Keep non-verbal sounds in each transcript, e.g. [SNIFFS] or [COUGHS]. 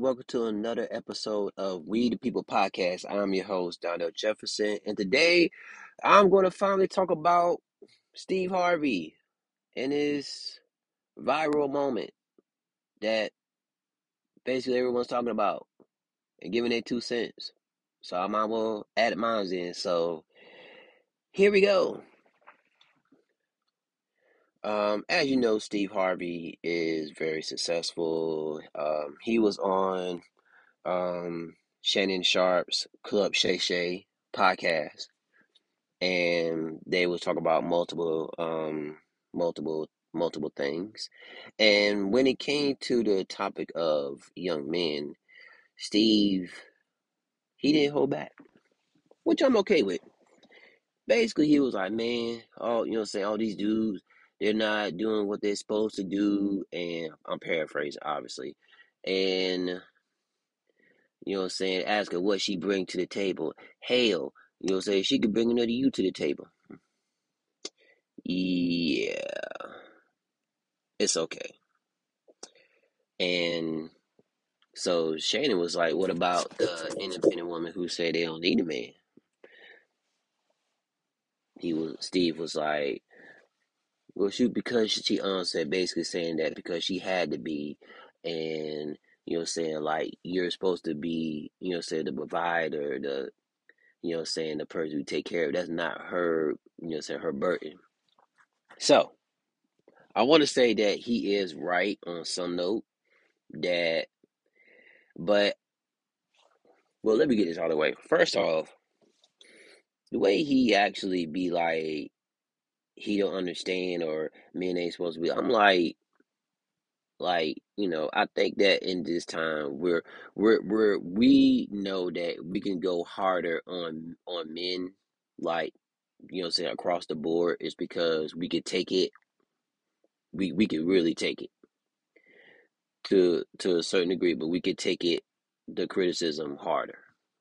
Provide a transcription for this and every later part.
Welcome to another episode of We the People podcast. I'm your host, Donnell Jefferson, and today I'm going to finally talk about Steve Harvey and his viral moment that basically everyone's talking about and giving their two cents. So I might well add mine in. So here we go. Um, as you know, Steve Harvey is very successful. Um, he was on um, Shannon Sharpe's Club Shay Shay podcast, and they was talking about multiple, um, multiple, multiple things. And when it came to the topic of young men, Steve, he didn't hold back, which I'm okay with. Basically, he was like, man, all you know, I'm saying all these dudes, they're not doing what they're supposed to mm-hmm. do, and I'm paraphrasing, obviously, and You know what I'm saying? Ask her what she bring to the table. Hell, you know what I'm saying? She could bring another you to the table. Yeah. It's okay. And so Shannon was like, what about the independent woman who say they don't need a man? He was Steve was like, well she because she um said basically saying that because she had to be and you know saying like you're supposed to be, you know, say the provider, the you know saying the person who take care of that's not her you know saying her burden. So i want to say that he is right on some note that but well let me get this out of the way. First off the way he actually be like he don't understand or men ain't supposed to be i'm like like you know i think that in this time we're we're we're we know that we can go harder on on men like you know I'm saying across the board is because we could take it. We we could really take it to to a certain degree but we could take it the criticism harder.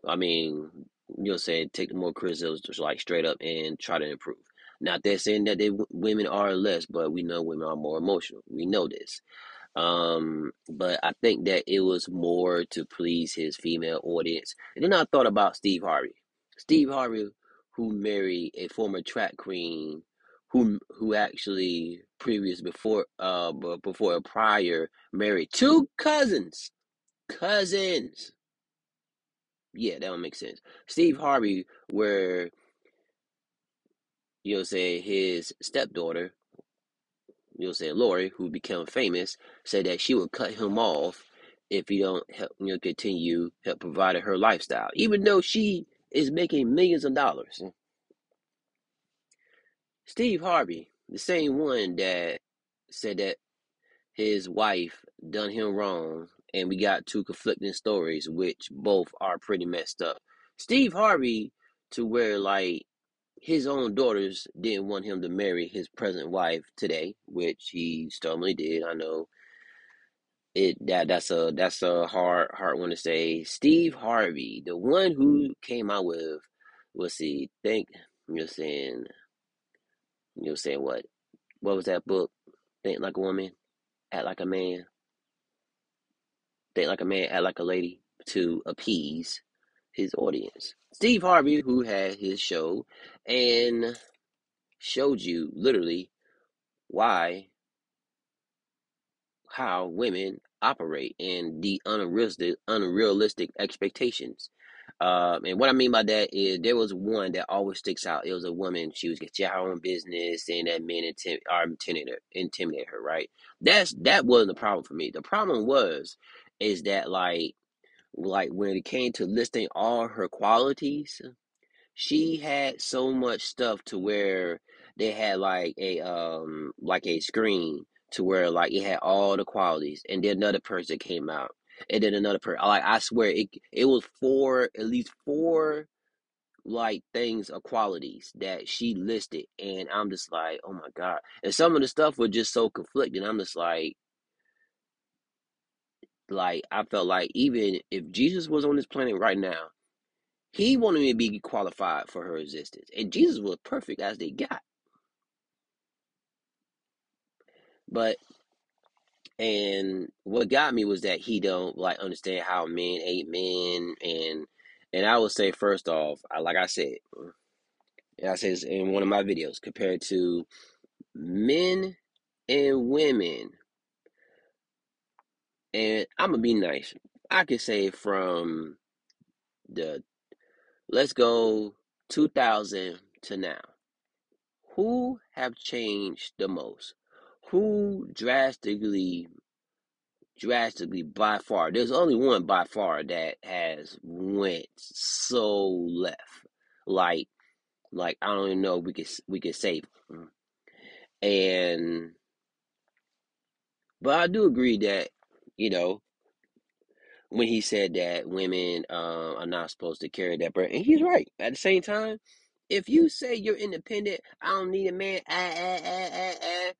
I mean you know saying take the more criticism just like straight up and try to improve not that saying that they women are less but we know women are more emotional we know this um, but I think that it was more to please his female audience. And then I thought about Steve Harvey. Steve Harvey, who married a former track queen, who who actually previous before uh before a prior married two cousins, cousins. Yeah, that would make sense. Steve Harvey, where you'll say his stepdaughter you'll say Lori, who became famous, said that she would cut him off if he don't help, you know, continue help provide her lifestyle, even though she is making millions of dollars. Steve Harvey, the same one that said that his wife done him wrong, and we got two conflicting stories, which both are pretty messed up. Steve Harvey, to where like his own daughters didn't want him to marry his present wife today, which he stubbornly did. I know it that that's a that's a hard hard one to say. Steve Harvey, the one who came out with, let's see, think you're saying you're saying what? What was that book? Think like a woman, act like a man. Think like a man, act like a lady to appease his audience. Steve Harvey, who had his show and showed you literally why how women operate and the unrealistic unrealistic expectations. Um, and what I mean by that is there was one that always sticks out. It was a woman. She was getting her own business, saying that men intim- are intimidate her, intimidate her. Right? That's that wasn't the problem for me. The problem was is that like like when it came to listing all her qualities, she had so much stuff to where they had like a um like a screen to where like it had all the qualities and then another person came out and then another person like i swear it it was four at least four like things or qualities that she listed and i'm just like oh my god. And some of the stuff was just so conflicting i'm just like like i felt like even if jesus was on this planet right now he wanted me to be qualified for her existence. And Jesus was perfect as they got. But And what got me was that he don't like understand how men hate men, and and I would say first off, I, like I said, and I said in one of my videos, compared to men and women, and I'm gonna be nice. I could say from the let's go 2000 to now, who have changed the most? Who drastically drastically by far. There's only one by far that has went so left. Like like I don't even know we could we could save him. Mm. And but I do agree that you know when he said that women uh, are not supposed to carry that burden, and he's right. At the same time, if you say you're independent, I don't need a man, ah, ah, ah, ah, ah,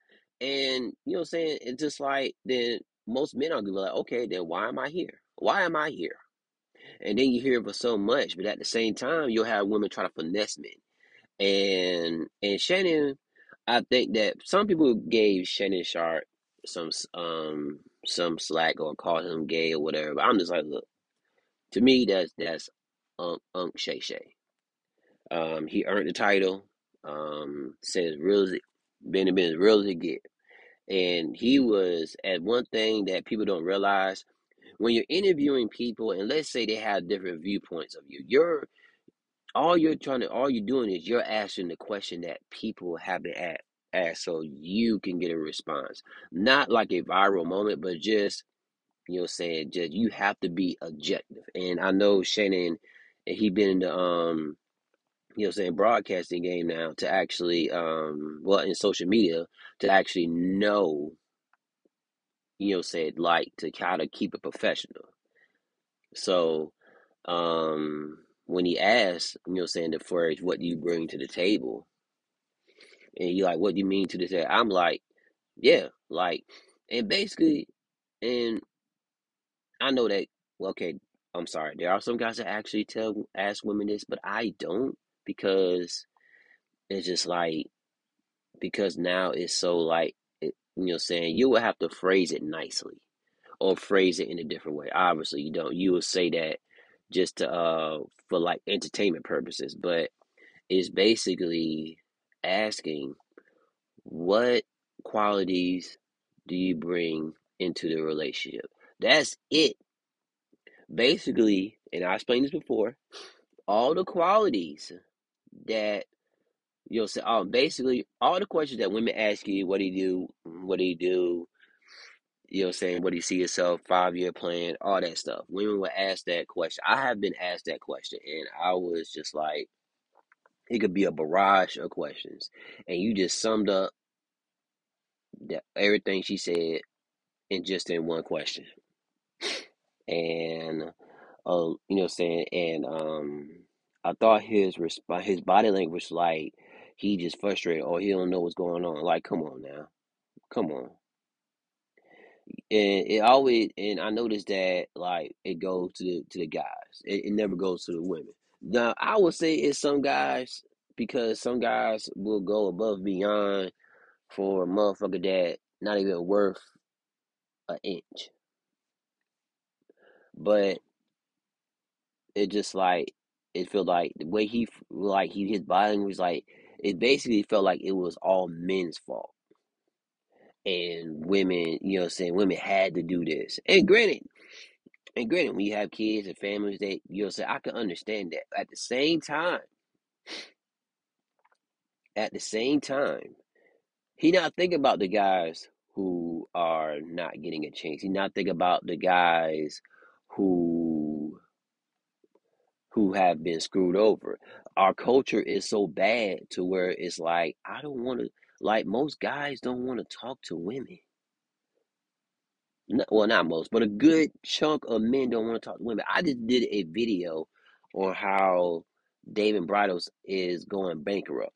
and you know what I'm saying, it's just like then most men are gonna be like, okay, then why am I here? Why am I here? And then you hear it for so much, but at the same time, you'll have women try to finesse men. And and Shannon, I think that some people gave Shannon Sharpe some um some slack or call him gay or whatever. But I'm just like, look, to me, that's that's Unc Unc Shay Shay. Um, he earned the title. Um, said as real as it, been been as real as it get. And he was at one thing that people don't realize when you're interviewing people, and let's say they have different viewpoints of you, you're all you're trying to all you're doing is you're asking the question that people haven't asked asked so you can get a response. Not like a viral moment but just you know saying just you have to be objective. And i know shannon he been in the um you know saying broadcasting game now to actually um well in social media to actually know you know said like to kind of keep it professional. So um when he asked you know saying the phrase what do you bring to the table and you like what do you mean to this i'm like yeah like and basically and i know that well, okay i'm sorry there are some guys that actually tell ask women this but i don't because it's just like because now it's so like it, you know saying you will have to phrase it nicely or phrase it in a different way. Obviously you don't you will say that just to, uh for like entertainment purposes but it's basically asking what qualities do you bring into the relationship? That's it. Basically, and I explained this before, all the qualities that you'll say, oh, basically, all the questions that women ask you, what do you do? What do you do? You know, saying, what do you see yourself, five year plan, all that stuff. Women will ask that question. I have been asked that question, and I was just like, it could be a barrage of questions. And you just summed up that everything she said in just in one question. And uh, you know, I'm saying, and um, I thought his resp- his body language like he just frustrated or he don't know what's going on. Like, come on now, come on. And it always and I noticed that like it goes to the to the guys. It, it never goes to the women. Now I would say it's some guys because some guys will go above beyond for a motherfucker that not even worth an inch. But it just like it felt like the way he like he his body was like it basically felt like it was all men's fault and women you know what I'm saying women had to do this and granted and granted when you have kids and families that you know what I'm I can understand that at the same time at the same time he not thinking about the guys who are not getting a chance he not thinking about the guys who who have been screwed over. Our culture is so bad to where it's like I don't want to like most guys don't want to talk to women. Well, not most, but a good chunk of men don't want to talk to women. I just did a video on how David's Bridal is going bankrupt.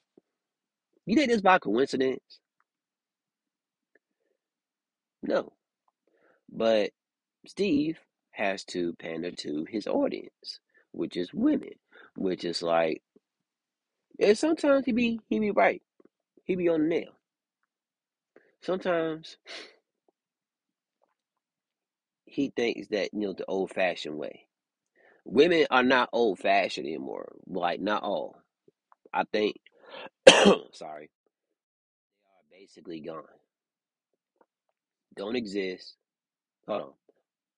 You think this by coincidence? No. But Steve has to pander to his audience, which is women, which is like and sometimes he be he be right. He be on the nail. Sometimes he thinks that you know the old fashioned way. Women are not old fashioned anymore. Like not all. I think. [COUGHS] sorry, they are basically gone. Don't exist. Hold on.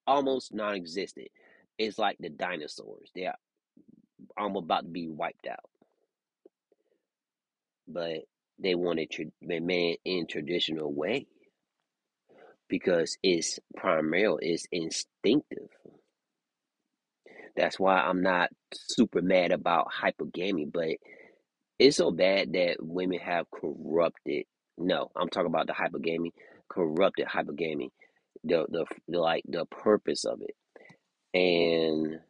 Almost non-existent. It's like the dinosaurs. They are almost about to be wiped out. But they want it to remain in traditional way because it's primarily it's instinctive. That's why I'm not super mad about hypergamy, but it's so bad that women have corrupted. No, I'm talking about the hypergamy, corrupted hypergamy, the the, the like the purpose of it. And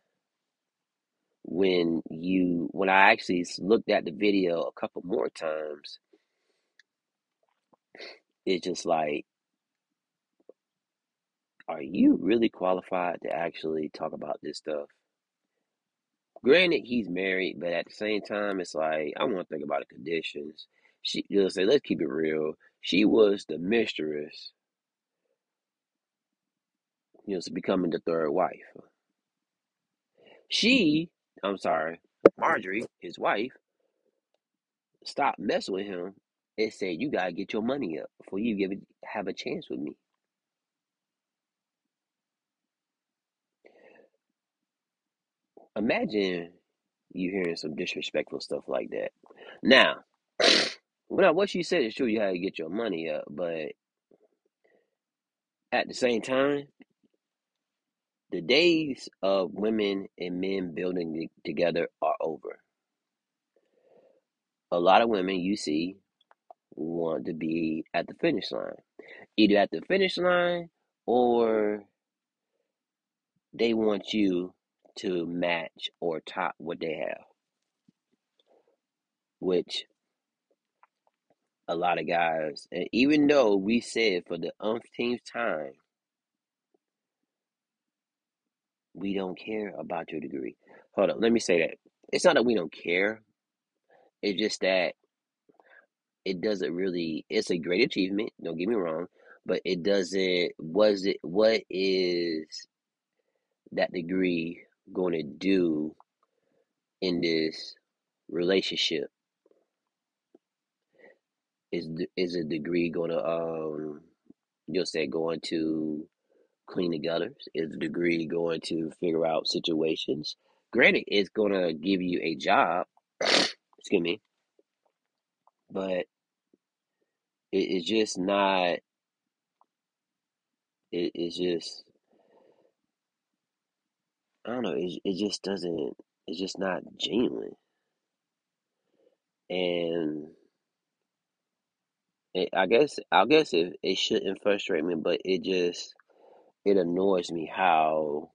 when you when I actually looked at the video a couple more times, it's just like, are you really qualified to actually talk about this stuff? Granted, he's married, but at the same time, it's like I want to think about the conditions. She just say, let's keep it real. She was the mistress, you know, becoming the third wife. She, I'm sorry, Marjorie, his wife, stopped messing with him and said, "You gotta get your money up before you give it, have a chance with me." Imagine you hearing some disrespectful stuff like that. Now, [SNIFFS] well, what she said is true. You had to get your money up, but at the same time, the days of women and men building together are over. A lot of women you see want to be at the finish line, either at the finish line or they want you to match or top what they have, which a lot of guys, and even though we said for the umpteenth time, we don't care about your degree. Hold on, let me say that. It's not that we don't care. It's just that it doesn't really. It's a great achievement. Don't get me wrong, but it doesn't. Was it? What is that degree going to do in this relationship? Is is a degree going to um? You'll say going to clean the gutters? Is the degree going to figure out situations? Granted, it's going to give you a job. [COUGHS] excuse me, but it, it's just not. It, it's just I don't know. It it just doesn't. It's just not genuine, and it, I guess I guess it it shouldn't frustrate me, but it just it annoys me how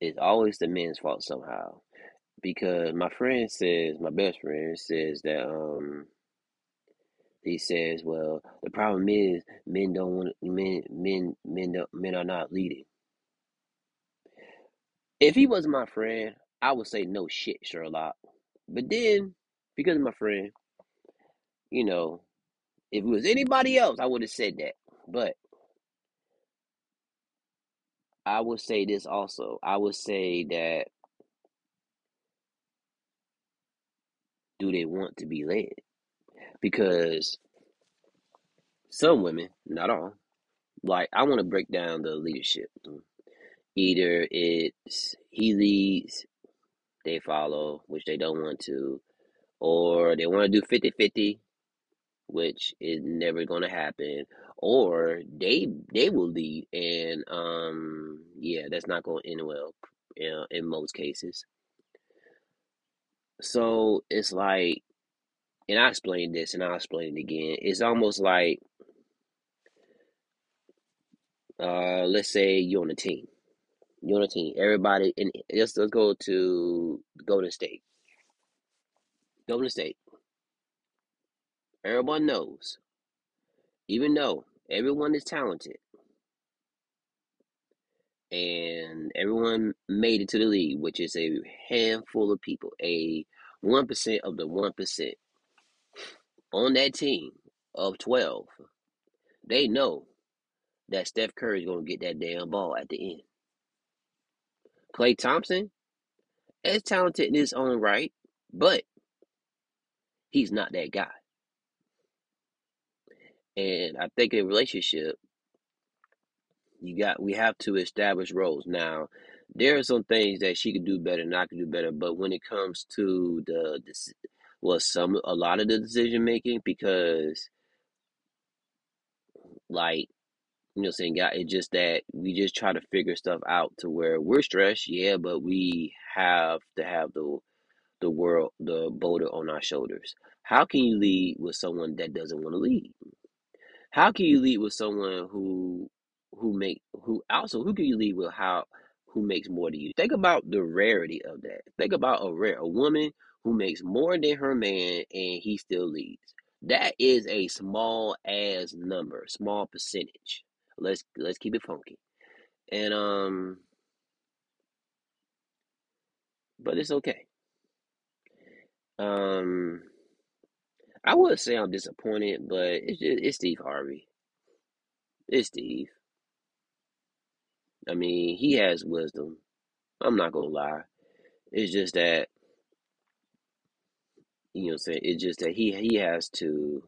it's always the men's fault somehow. Because my friend says, my best friend says that um he says, well, the problem is men don't want men men men don't, men are not leading. If he mm-hmm. wasn't my friend, I would say no shit, Sherlock. But then, because of my friend, you know, if it was anybody else, I would have said that. But I would say this also. I would say that do they want to be led? Because some women, not all, like I want to break down the leadership. Either it's he leads, they follow, which they don't want to, or they want to do 50 50, which is never going to happen, or they they will lead, and um yeah, that's not going to end well you know, in most cases. So it's like, and I explained this and I'll explain it again. It's almost like, uh, let's say you're on a team. Team. Everybody, and let's, let's go to Golden State. Golden State. Everyone knows, even though everyone is talented and everyone made it to the league, which is a handful of people, a 1% of the 1% on that team of 12, they know that Steph Curry is gonna get that damn ball at the end. Klay Thompson is talented in his own right, but he's not that guy. And I think in a relationship, you got we have to establish roles. Now, there are some things that she could do better and I could do better, but when it comes to the, the well, some a lot of the decision making, because like you know, saying God, it's just that we just try to figure stuff out to where we're stressed, yeah, but we have to have the the world the boulder on our shoulders. How can you lead with someone that doesn't want to lead? How can you lead with someone who who make who also who can you lead with how who makes more than you? Think about the rarity of that. Think about a rare a woman who makes more than her man and he still leads. That is a small ass number, small percentage. Let's let's keep it funky. And um but it's okay. Um I would say I'm disappointed, but it's just, it's Steve Harvey. It's Steve. I mean, he has wisdom. I'm not gonna lie. It's just that you know, what I'm saying it's just that he he has to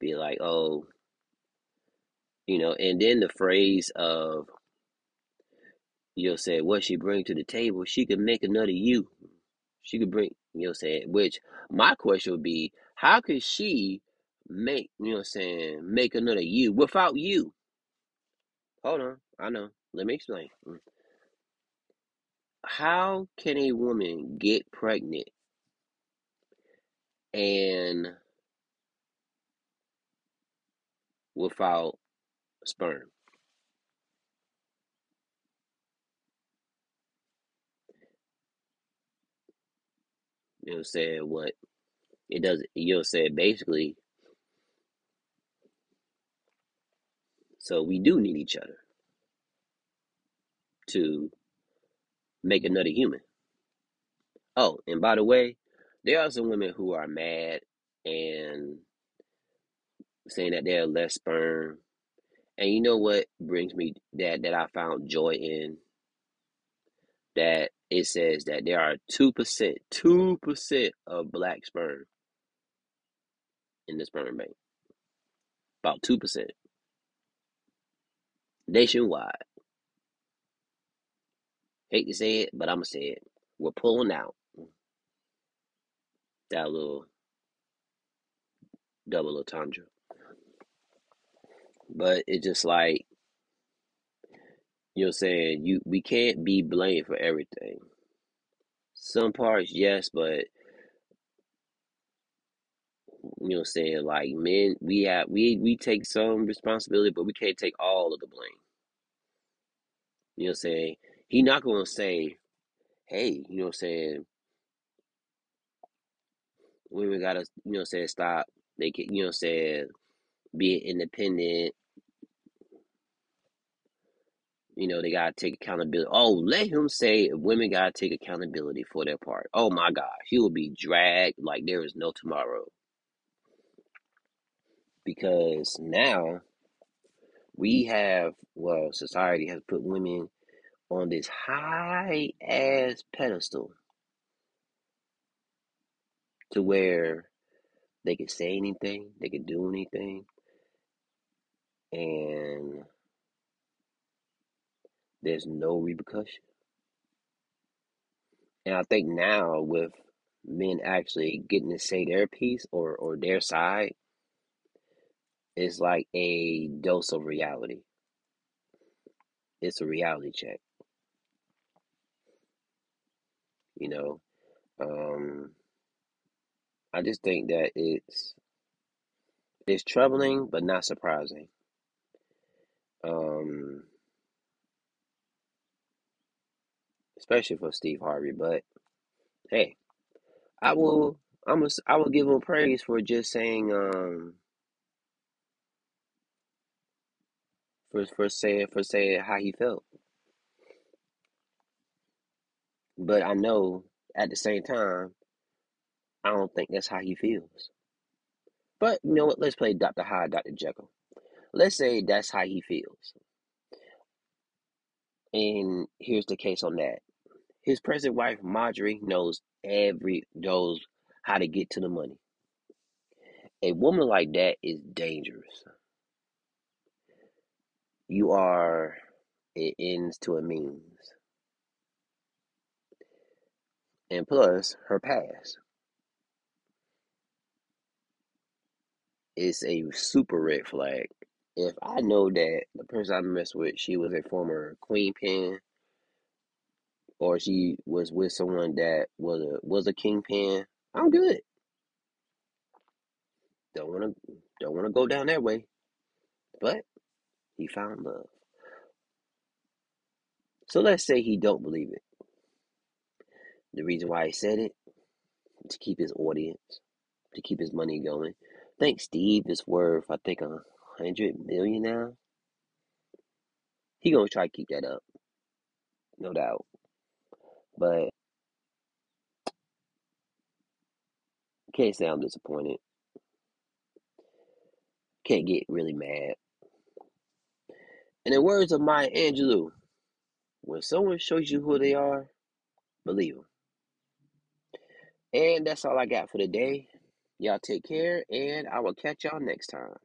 be like, oh, you know, and then the phrase of you know, say what she bring to the table, she could make another you. She could bring, you know, say which my question would be, how could she make, you know, saying make another you without you? Hold on, I know. Let me explain. Mm. How can a woman get pregnant and without sperm? You know, saying what it does. You know, said basically. So we do need each other to make another human. Oh, and by the way, there are some women who are mad and saying that they're less sperm. And you know what brings me that that I found joy in that it says that there are two percent, two percent of black sperm in the sperm bank. About two percent nationwide. Hate to say it, but I'm gonna say it. We're pulling out that little double entendre. But it's just like you know, what I'm saying you we can't be blamed for everything. Some parts, yes, but you know, what I'm saying like men, we have we we take some responsibility, but we can't take all of the blame. You know, what I'm saying he not gonna say, hey, you know, what I'm saying women gotta, you know, what I'm saying stop. They can, you know, what I'm saying be independent You know, they gotta take accountability. Oh, let him say women gotta take accountability for their part. Oh my gosh, he will be dragged like there is no tomorrow. Because now we have, well, society has put women on this high ass pedestal to where they can say anything, they can do anything, and there's no repercussion. And I think now with men actually getting to say their piece or, or their side, it's like a dose of reality. It's a reality check, you know. Um, I just think that it's it's troubling but not surprising. Um, especially for Steve Harvey. But hey, I will I'm a, I will give him praise for just saying um for for saying for saying how he felt. But I know at the same time, I don't think that's how he feels. But you know what? Let's play Dr. Hyde, Dr. Jekyll. Let's say that's how he feels. And here's the case on that. His present wife, Marjorie, knows every knows how to get to the money. A woman like that is dangerous. You are it ends to a means. And plus her past. It's a super red flag. If I know that the person I messed with, she was a former queen pin, or she was with someone that was a was a kingpin, I'm good. Don't wanna don't wanna go down that way. But he found love. So let's say he don't believe it. The reason why he said it to keep his audience, to keep his money going. I think Steve is worth I think a hundred million now. He gonna try to keep that up, no doubt. But can't say I'm disappointed. Can't get really mad. In the words of Maya Angelou, when someone shows you who they are, believe them. And that's all I got for today. Y'all take care, and I will catch y'all next time.